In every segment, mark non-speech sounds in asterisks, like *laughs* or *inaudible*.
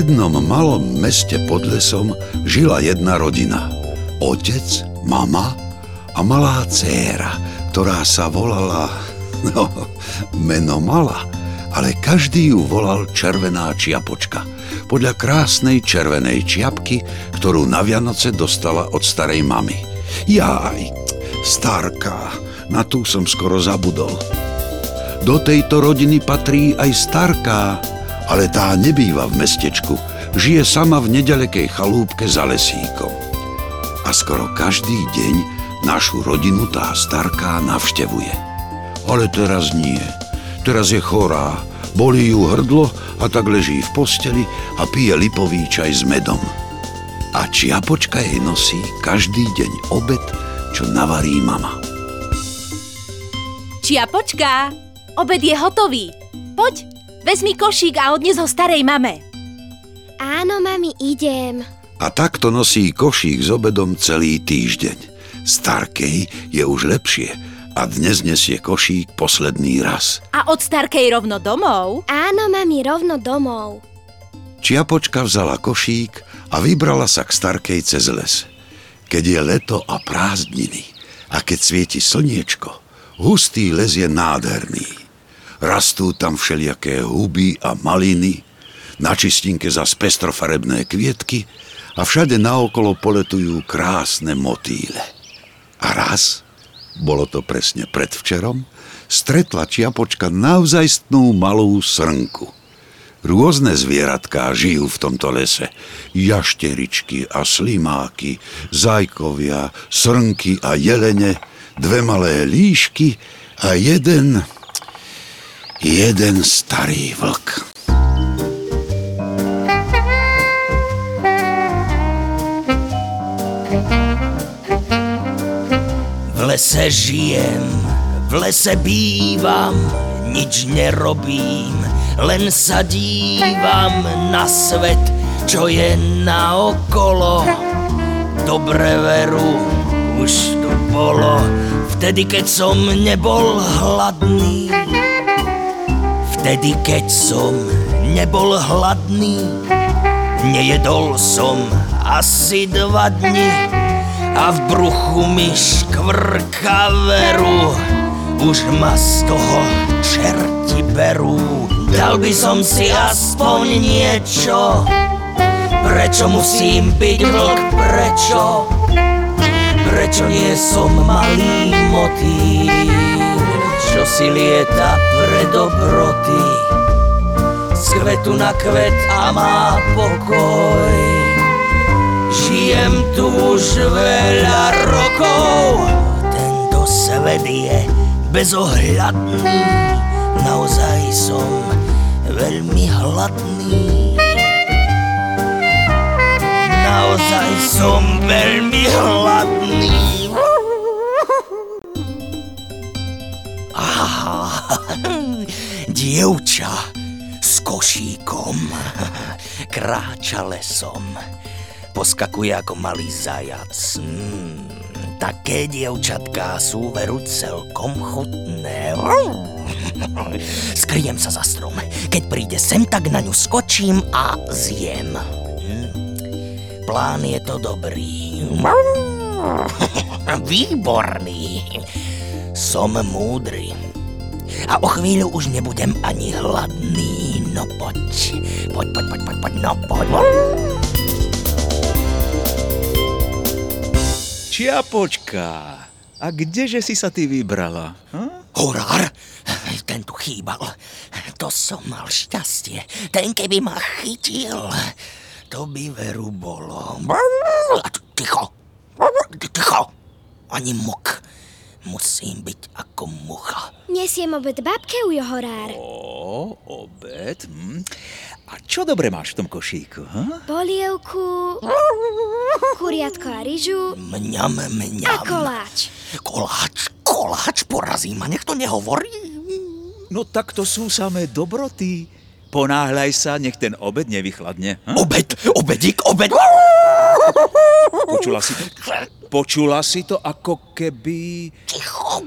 Jednom malom meste pod lesom žila jedna rodina. Otec, mama a malá dcéra, ktorá sa volala... *laughs* No, meno mala, ale každý ju volal Červená čiapočka podľa krásnej červenej čiapky, ktorú na Vianoce dostala od starej mamy. Jaj, starka, na tú som skoro zabudol. Do tejto rodiny patrí aj starka, ale tá nebýva v mestečku. Žije sama v nedalekej chalúbke za lesíkom. A skoro každý deň našu rodinu tá starka navštevuje. Ale teraz nie. Teraz je chorá, bolí ju hrdlo a tak leží v posteli a pije lipový čaj s medom. A čiapočka jej nosí každý deň obed, čo navarí mama. Čiapočka, obed je hotový. Poď, vezmi košík a odnes ho starej mame. Áno, mami, idem. A takto nosí košík s obedom celý týždeň. Starkej je už lepšie a dnes nesie košík posledný raz. A od starkej rovno domov? Áno, mami, rovno domov. Čiapočka vzala košík a vybrala sa k starkej cez les. Keď je leto a prázdniny a keď svieti slniečko, hustý les je nádherný. Rastú tam všelijaké huby a maliny, na čistinke za pestrofarebné kvietky a všade naokolo poletujú krásne motýle. A raz, bolo to presne predvčerom, stretla čiapočka naozajstnú malú srnku – Rôzne zvieratká žijú v tomto lese. Jašteričky a slimáky, zajkovia, srnky a jelene, dve malé líšky a jeden... jeden starý vlk. V lese žijem, v lese bývam, nič nerobím, len sa dívam na svet, čo je naokolo. Dobre veru, už to bolo, vtedy keď som nebol hladný. Vtedy keď som nebol hladný, nejedol som asi dva dni a v bruchu mi škvrka veru, už ma z toho čerti berú. Dal by som si aspoň niečo, prečo musím byť vlk, prečo? Prečo nie som malý motýl, čo si lieta pre dobroty? Z kvetu na kvet a má pokoj. Žijem tu už veľa rokov, tento svet je bezohľadný, naozaj som veľmi hladný. Naozaj som veľmi hladný. Aha, *laughs* dievča s košíkom *laughs* kráča lesom. Poskakuje ako malý zajac. Mm také dievčatká sú veru celkom chutné. *laughs* Skryjem sa za strom. Keď príde sem, tak na ňu skočím a zjem. Hm. Plán je to dobrý. Výborný. Som múdry. A o chvíľu už nebudem ani hladný. No poď. Poď, poď, poď, poď, poď, no poď. Čiapočka, a kdeže si sa ty vybrala? Hm? Horár, ten tu chýbal. To som mal šťastie. Ten keby ma chytil, to by veru bolo. Ticho, ticho, ani mok. Musím byť ako mucha. Nesiem obed babke, ujo horár. O, obed. Hm. A čo dobre máš v tom košíku? Hm? Polievku, kuriatko a ryžu Mňam, mňam. a koláč. Koláč, koláč, porazí ma, nech to nehovorí. No tak to sú samé dobroty. Ponáhľaj sa, nech ten obed nevychladne. Hm? Obed, obedík, obed. Počula si to? Počula si to ako keby... Ticho,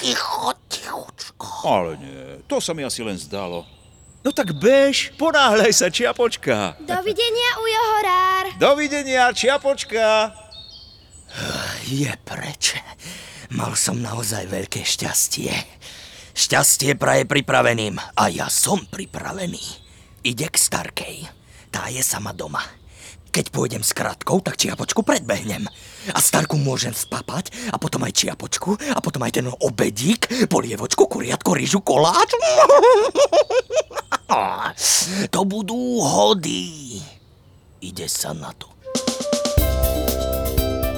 ticho, tichočko. Ale nie, to sa mi asi len zdalo. No tak bež, ponáhľaj sa, Čiapočka. Dovidenia, ujo horár. Dovidenia, Čiapočka. Je preč. Mal som naozaj veľké šťastie. Šťastie praje pripraveným a ja som pripravený. Ide k Starkej. Tá je sama doma. Keď pôjdem s kratkou, tak čiapočku predbehnem. A Starku môžem spapať, a potom aj čiapočku, a potom aj ten obedík, polievočku, kuriatko, rýžu, koláč. *laughs* To budú hody. Ide sa na to.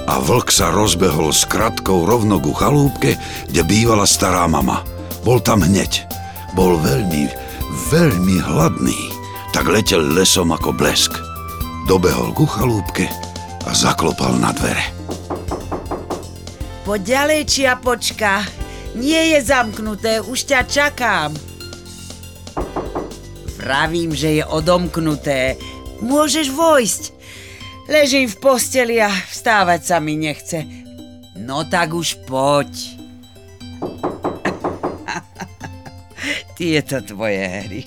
A vlk sa rozbehol s kratkou rovno ku chalúbke, kde bývala stará mama. Bol tam hneď. Bol veľmi, veľmi hladný. Tak letel lesom ako blesk. Dobehol ku chalúbke a zaklopal na dvere. Poď ďalej, Čiapočka. Nie je zamknuté, už ťa čakám. Vravím, že je odomknuté. Môžeš vojsť. Ležím v posteli a vstávať sa mi nechce. No tak už poď. *laughs* Tieto tvoje hry.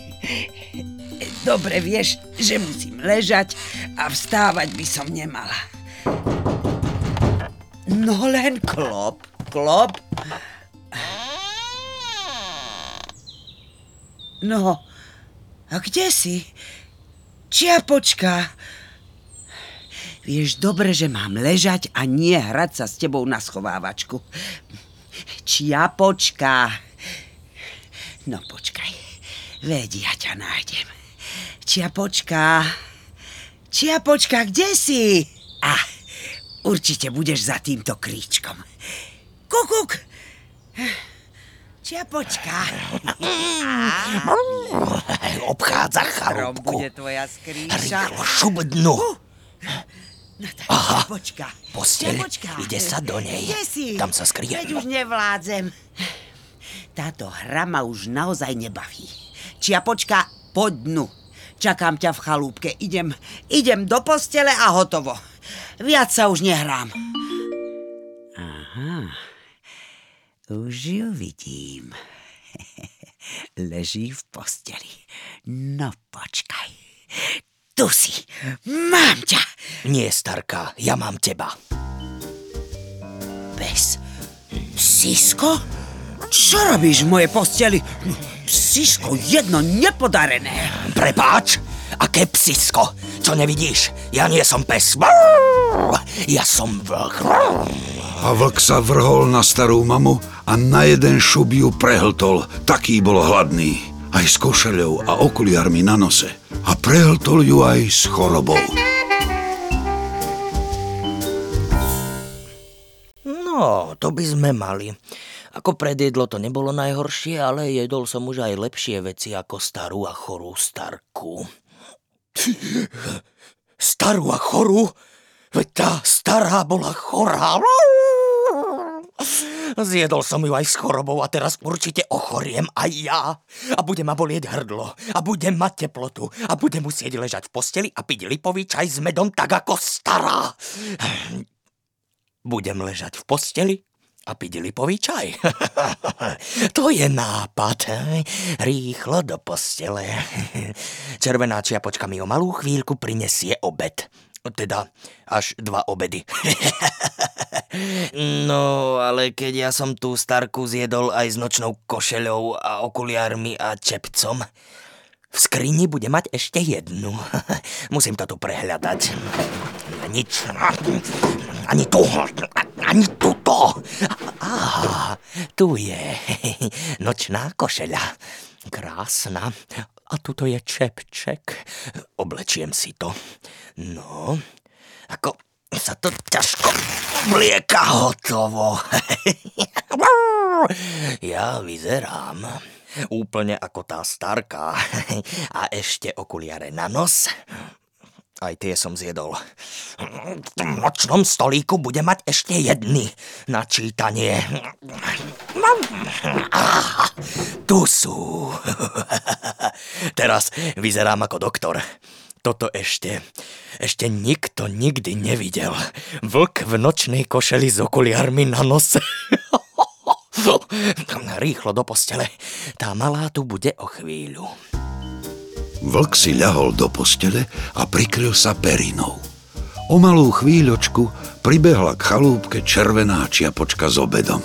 Dobre vieš, že musím ležať a vstávať by som nemala. No len klop, klop. No, a kde si? Čiapočka. Vieš dobre, že mám ležať a nie hrať sa s tebou na schovávačku. Čiapočka. No počkaj, veď ja ťa nájdem. Čiapočka. Čiapočka, kde si? A, určite budeš za týmto kríčkom. Kukuk. Čiapočka. *laughs* Obchádza chalúbku. bude tvoja skrýša. Rýchlo šup dnu. No tak, Aha, Čiapočka. posteľ, Čiapočka. ide sa do nej. Kde si? Tam sa skryje. Veď už nevládzem. Táto hra ma už naozaj nebaví. Čiapočka, poď dnu. Čakám ťa v chalúbke. Idem, idem do postele a hotovo. Viac sa už nehrám. Aha. Už ju vidím. *laughs* Leží v posteli. No počkaj. Tu si. Mám ťa. Nie, starka, ja mám teba. Pes. Sisko? Čo robíš v mojej posteli? Sisko, jedno nepodarené. Prepáč, aké psisko. Čo nevidíš? Ja nie som pes. Ja som vlk. A vlk sa vrhol na starú mamu a na jeden šup ju prehltol. Taký bol hladný. Aj s košeľou a okuliarmi na nose. A prehltol ju aj s chorobou. No, to by sme mali. Ako predjedlo to nebolo najhoršie, ale jedol som už aj lepšie veci ako starú a chorú starku. *laughs* Starú a chorú? Veď tá stará bola chorá. Zjedol som ju aj s chorobou a teraz určite ochoriem aj ja. A bude ma bolieť hrdlo. A budem mať teplotu. A budem musieť ležať v posteli a piť lipový čaj s medom tak ako stará. Budem ležať v posteli a piť lipový čaj. *laughs* to je nápad. Rýchlo do postele. *laughs* Červená čiapočka mi o malú chvíľku prinesie obed. Teda až dva obedy. *laughs* no, ale keď ja som tú starku zjedol aj s nočnou košeľou a okuliármi a čepcom, v skrini bude mať ešte jednu. Musím to tu prehľadať. Nič. Ani tu. Ani tuto. Á, tu je. *laughs* Nočná košeľa. Krásna. A tuto je čepček. Oblečiem si to. No, ako sa to ťažko vlieka hotovo. *laughs* ja vyzerám úplne ako tá starka. *laughs* A ešte okuliare na nos. Aj tie som zjedol. V tom nočnom stolíku bude mať ešte jedny na čítanie. Tu sú. Teraz vyzerám ako doktor. Toto ešte, ešte nikto nikdy nevidel. Vlk v nočnej košeli s okuliarmi na nose. *laughs* Rýchlo do postele. Tá malá tu bude o chvíľu. Vlk si ľahol do postele a prikryl sa perinou. O malú chvíľočku pribehla k chalúbke červená čiapočka s obedom.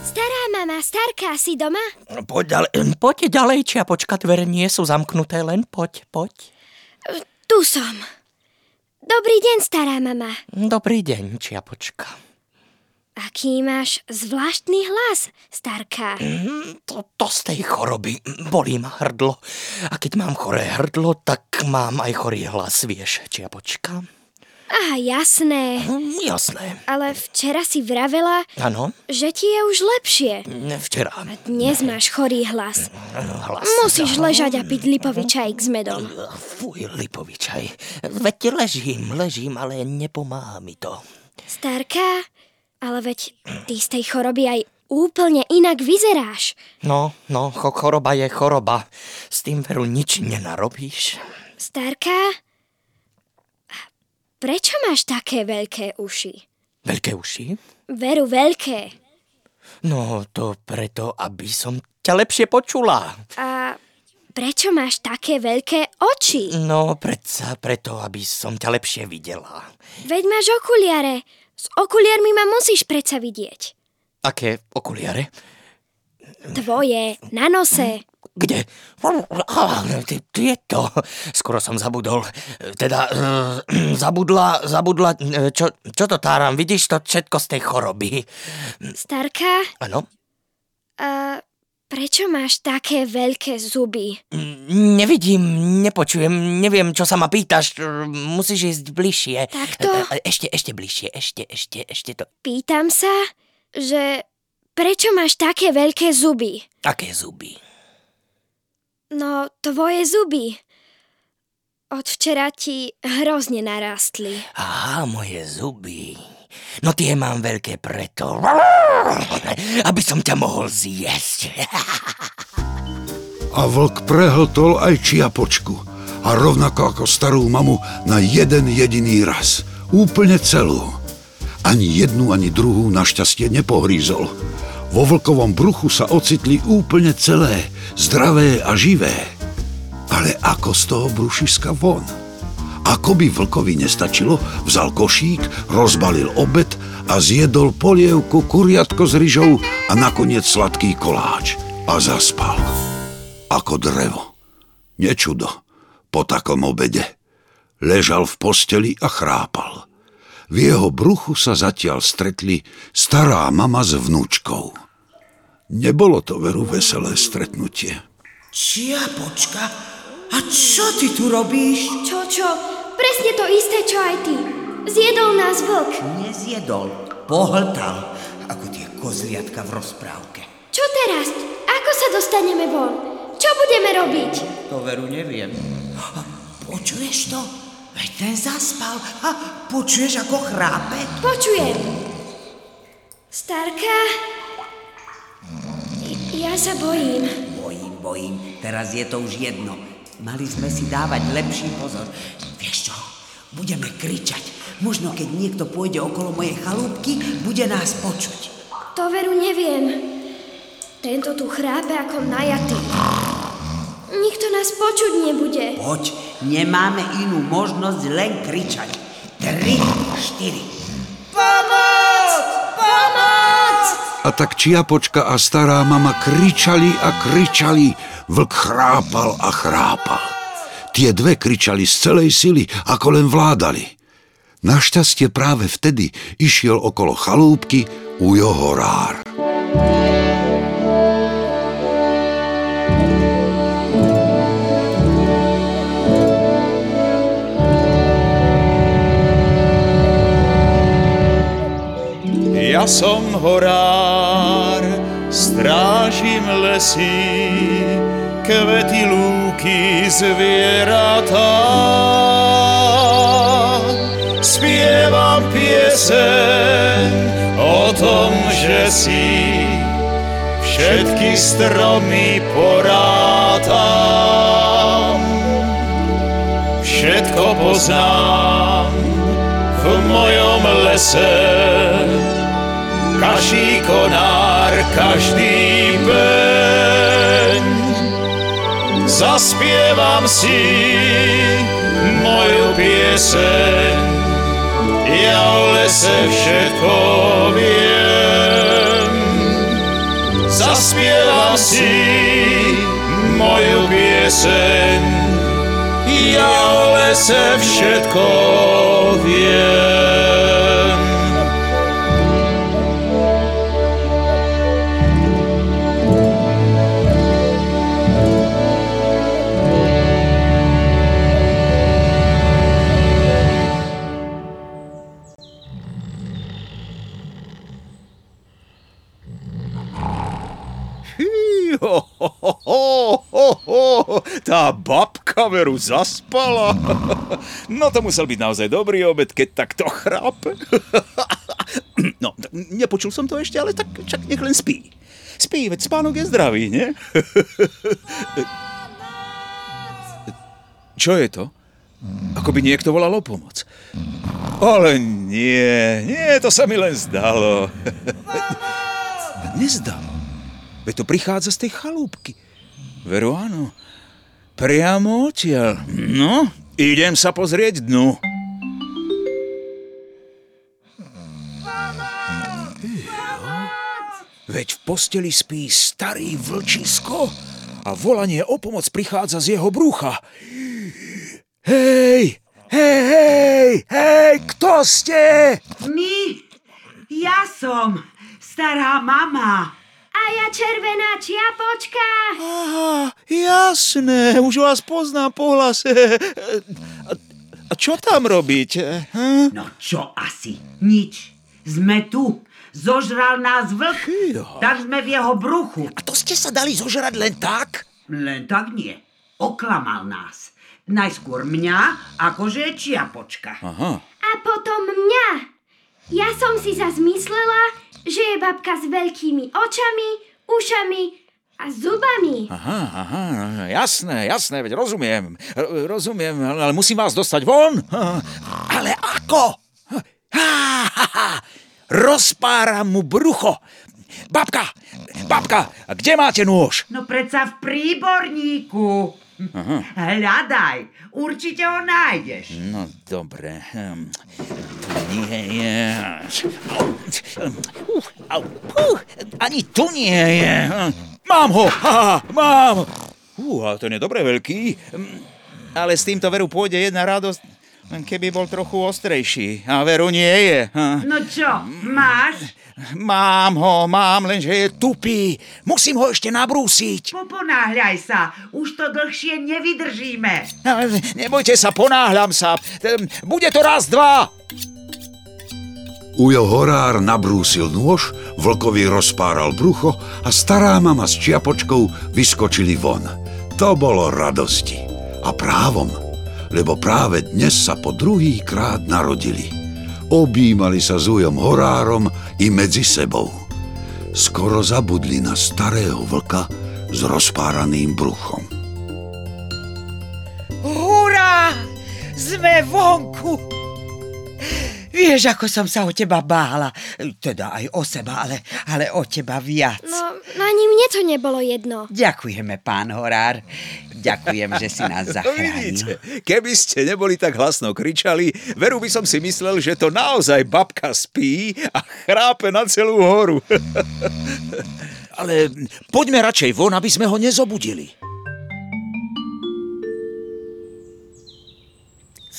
Stará mama, starka, si doma? Poď ďalej, poďte ďalej, čiapočka, dvere nie sú zamknuté, len poď, poď. Tu som. Dobrý deň, stará mama. Dobrý deň, čiapočka. Aký máš zvláštny hlas, starka. Mm, To, to z tej choroby. Bolí ma hrdlo. A keď mám choré hrdlo, tak mám aj chorý hlas, vieš, čiapočka. Aha, jasné. Hm, jasné. Ale včera si vravela, Áno, že ti je už lepšie. včera. Dnes máš chorý hlas. Hlas. Musíš ležať a piť lipový čajík s medom. Fuj, lipový čaj. Veď ležím, ležím, ale nepomáha mi to. Starka, ale veď ty z tej choroby aj úplne inak vyzeráš. No, no, cho- choroba je choroba. S tým veru nič nenarobíš. Starka, prečo máš také veľké uši? Veľké uši? Veru veľké. No, to preto, aby som ťa lepšie počula. A prečo máš také veľké oči? No, predsa preto, aby som ťa lepšie videla. Veď máš okuliare. S okuliarmi ma musíš predsa vidieť. Aké okuliare? Tvoje, na nose. Kde? Tieto. Skoro som zabudol. Teda, eh, *clears throat* zabudla, zabudla, eh, čo, čo to táram? Vidíš to všetko z tej choroby? Starka, Áno? a prečo máš také veľké zuby? Mm, Nevidím, nepočujem, neviem, čo sa ma pýtaš. Musíš ísť bližšie. Takto? E- e- Ešte, ešte bližšie, ešte, ešte, ešte to. Pýtam sa, že prečo máš také veľké zuby? Aké zuby? No, tvoje zuby. Od včera ti hrozne narastli. Aha, moje zuby. No tie mám veľké preto, aby som ťa mohol zjesť. A vlk prehltol aj čiapočku. A rovnako ako starú mamu na jeden jediný raz. Úplne celú. Ani jednu, ani druhú našťastie nepohrízol. Vo vlkovom bruchu sa ocitli úplne celé, zdravé a živé. Ale ako z toho brušiska von? Ako by vlkovi nestačilo, vzal košík, rozbalil obed a zjedol polievku, kuriatko s ryžou a nakoniec sladký koláč. A zaspal. Ako drevo. Nečudo. Po takom obede. Ležal v posteli a chrápal. V jeho bruchu sa zatiaľ stretli stará mama s vnúčkou. Nebolo to veru veselé stretnutie. Čiapočka, a čo ty tu robíš? Čo, čo? Presne to isté, čo aj ty. Zjedol nás vlk. Nezjedol, pohltal, ako tie kozliatka v rozprávke. Čo teraz? Ako sa dostaneme von? Čo budeme robiť? To veru neviem. Počuješ to? Veď ten zaspal. A počuješ, ako chrápe? Počujem. Starka, ja sa bojím. Bojím, bojím. Teraz je to už jedno. Mali sme si dávať lepší pozor. Vieš čo? Budeme kričať. Možno keď niekto pôjde okolo mojej chalúbky, bude nás počuť. To veru neviem. Tento tu chrápe ako najatý. Nikto nás počuť nebude. Poď, nemáme inú možnosť len kričať. Tri, štyri. A tak Čiapočka a stará mama kričali a kričali. Vlk chrápal a chrápal. Tie dve kričali z celej sily, ako len vládali. Našťastie práve vtedy išiel okolo chalúbky Ujo Horár. Ja som horár, strážim lesy, kvety, lúky, zvieratá. Spievam pieseň o tom, že si všetky stromy porátam. Všetko poznám v mojom lese. Každý konár, každý beň. zaspievam si moju pieseň. Ja o lese všetko viem. Zaspievam si moju pieseň. Ja o lese všetko viem. Ho, tá babka veru zaspala. No to musel byť naozaj dobrý obed, keď takto chrápe. No, nepočul som to ešte, ale tak čak nech len spí. Spí, veď spánok je zdravý, nie? Čo je to? Ako by niekto volal o pomoc. Ale nie, nie, to sa mi len zdalo. Nezdalo. Veď to prichádza z tej chalúbky. Veru áno. Priamo odtiaľ. No, idem sa pozrieť dnu. Veď v posteli spí starý vlčisko a volanie o pomoc prichádza z jeho brucha. Hej, hej, hej, hej, kto ste? My? Ja som stará mama. A ja červená čiapočka. Aha, jasné, už vás poznám po hlase. A, a čo tam robíte? Hm? No čo asi? Nič. Sme tu. Zožral nás vlk, Fíha. tak sme v jeho bruchu. A to ste sa dali zožrať len tak? Len tak nie. Oklamal nás. Najskôr mňa, akože čiapočka. Aha, A potom mňa. Ja som si sa zmyslela, že je babka s veľkými očami, ušami a zubami. aha, aha, jasné, jasné, veď rozumiem. Rozumiem, ale musím vás dostať von. *laughs* Ale ako? Ha, ha, ha. Rozpáram mu brucho. Babka, babka, kde máte nôž? No predsa v príborníku. Hľadaj, určite ho nájdeš. No, dobre. Hm, Tu nie je. Uh, uh, ani tu nie je. Mám ho! Ha, mám! Uh, ale to nie je dobre veľký. Hm, Ale s týmto veru pôjde jedna radosť, len keby bol trochu ostrejší. A veru nie je. No čo, máš? Mám ho, mám, lenže je tupý. Musím ho ešte nabrúsiť. Poponáhľaj sa, už to dlhšie nevydržíme. Nebojte sa, ponáhľam sa. Bude to raz, dva. Ujo horár nabrúsil nôž, vlkovi rozpáral brucho a stará mama s čiapočkou vyskočili von. To bolo radosti. A právom, lebo práve dnes sa po druhý krát narodili. Objímali sa s Ujom horárom i medzi sebou. Skoro zabudli na starého vlka s rozpáraným bruchom. Hurá! Sme vonku! Vieš, ako som sa o teba bála. Teda aj o seba, ale, ale o teba viac. No, no ani mne to nebolo jedno. Ďakujeme, pán Horár. Ďakujem, že si nás *laughs* Vidíte, zachránil. keby ste neboli tak hlasno kričali, veru by som si myslel, že to naozaj babka spí a chrápe na celú horu. *laughs* Ale poďme radšej von, aby sme ho nezobudili.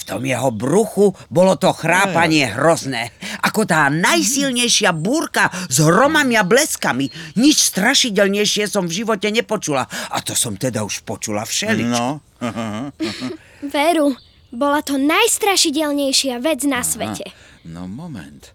V tom jeho bruchu bolo to chrápanie hrozné. Ako tá najsilnejšia búrka s hromami a bleskami. Nič strašidelnejšie som v živote nepočula. A to som teda už počula všeličo. No, *laughs* *laughs* Veru, bola to najstrašidelnejšia vec na svete. no moment.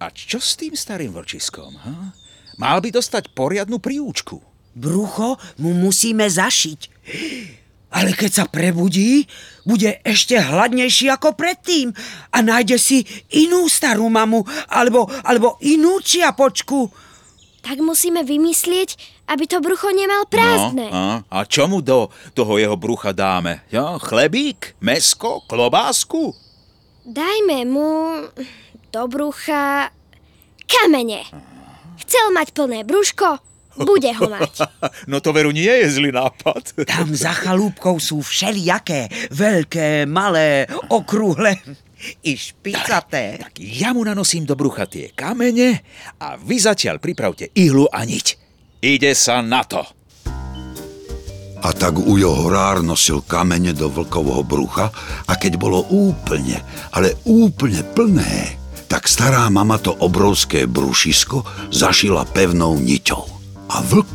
A čo s tým starým vlčiskom? Ha? Mal by dostať poriadnu príúčku. Brucho mu musíme zašiť. *gasps* Ale keď sa prebudí, bude ešte hladnejší ako predtým a nájde si inú starú mamu alebo, alebo inú čiapočku. Tak musíme vymyslieť, aby to brucho nemal prázdne. No, a, a čo mu do toho jeho brucha dáme? Ja, chlebík, mesko, klobásku? Dajme mu do brucha kamene. Chcel mať plné brúško, Bude ho mať. *laughs* No to veru nie je zlý nápad. Tam za chalúbkou sú všelijaké, veľké, malé, okrúhle i špicaté. Tak ja mu nanosím do brucha tie kamene a vy zatiaľ pripravte ihlu a niť. Ide sa na to. A tak Ujo Horár nosil kamene do vlkovho brucha a keď bolo úplne, ale úplne plné, tak stará mama to obrovské brušisko zašila pevnou niťou. A vlk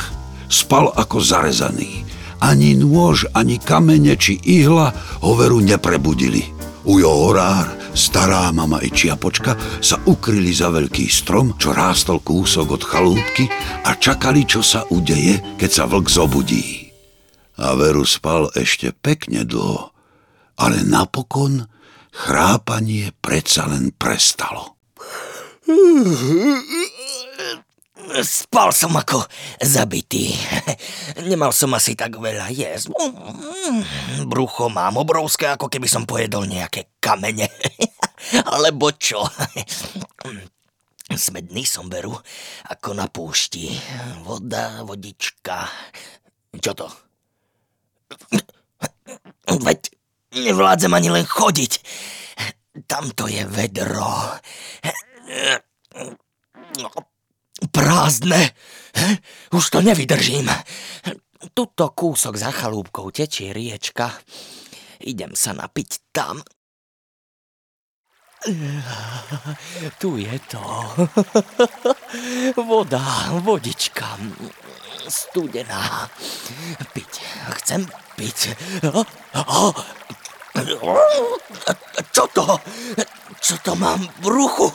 spal ako zarezaný. Ani nôž, ani kamene či ihla ho veru neprebudili. Ujo Horár, stará mama i Čiapočka sa ukryli za veľký strom, čo rástol kúsok od chalúbky a čakali, čo sa udeje, keď sa vlk zobudí a veru spal ešte pekne dlho, ale napokon chrápanie predsa len prestalo. *laughs* Spal som ako zabitý. Nemal som asi tak veľa jesť. Brucho mám obrovské, ako keby som pojedol nejaké kamene. *laughs* Alebo čo? Smedný som veru, ako na púšti. Voda, vodička. Čo to? Veď nevládzem ani len chodiť. Tamto je vedro. Prázdne. Už to nevydržím. Tuto kúsok za chalúbkou tečie riečka. Idem sa napiť tam. Tu je to. Voda, vodička. Studená. Piť. Chcem piť. Čo to? Čo to mám v bruchu?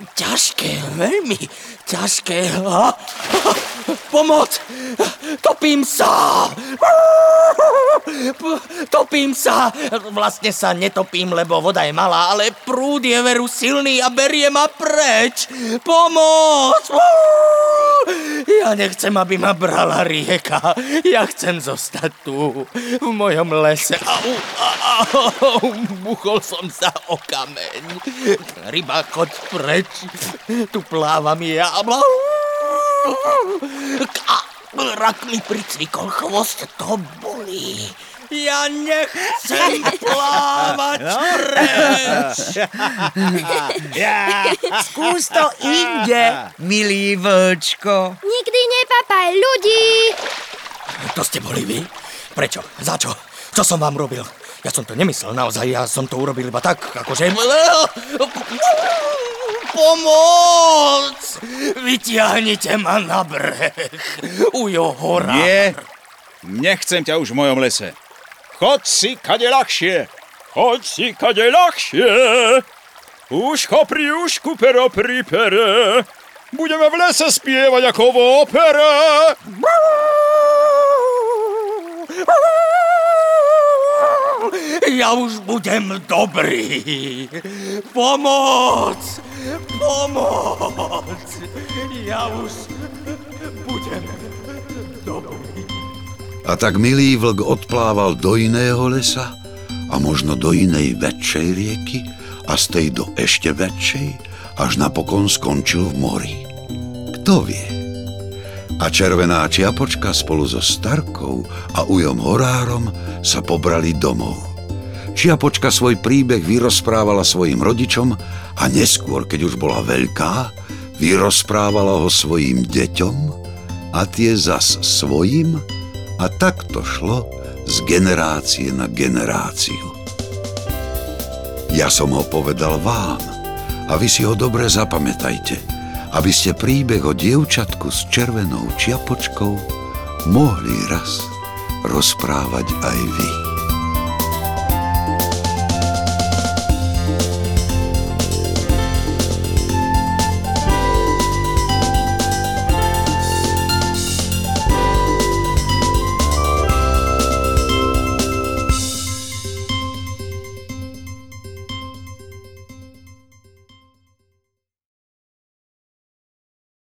Ťažké, veľmi ťažké. *laughs* Pomoc! Topím sa! *laughs* Topím sa! Vlastne sa netopím, lebo voda je malá, ale prúd je veru silný a berie ma preč. Pomoc! *laughs* Ja nechcem, aby ma brala rieka. Ja chcem zostať tu, v mojom lese. Au, au, buchol som sa o kameň. Ryba, choď preč. Tu plávam ja. A rak mi pricvikol chvost, to bolí. Ja nechcem plávať preč. *laughs* Skús to inde, milý vlčko. Nikdy nepapaj ľudí. To ste boli vy? Prečo? Za čo? Čo som vám robil? Ja som to nemyslel naozaj, ja som to urobil iba tak, akože... Pomoc! Vytiahnite ma na breh. Ujo, hora. Nie, nechcem ťa už v mojom lese. Chod si kade ľahšie. Chod si kade ľahšie. Uško pri ušku, pero pri pere. Budeme v lese spievať ako v opere. Ja už budem dobrý. Pomoc! Pomoc! Ja už budem dobrý. A tak milý vlk odplával do iného lesa a možno do inej väčšej rieky a z tej do ešte väčšej, až napokon skončil v mori. Kto vie? A červená čiapočka spolu so Starkou a ujom Horárom sa pobrali domov. Čiapočka svoj príbeh vyrozprávala svojim rodičom a neskôr, keď už bola veľká, vyrozprávala ho svojim deťom a tie zas svojim a tak to šlo z generácie na generáciu. Ja som ho povedal vám a vy si ho dobre zapamätajte, aby ste príbeh o dievčatku s červenou čiapočkou mohli raz rozprávať aj vy.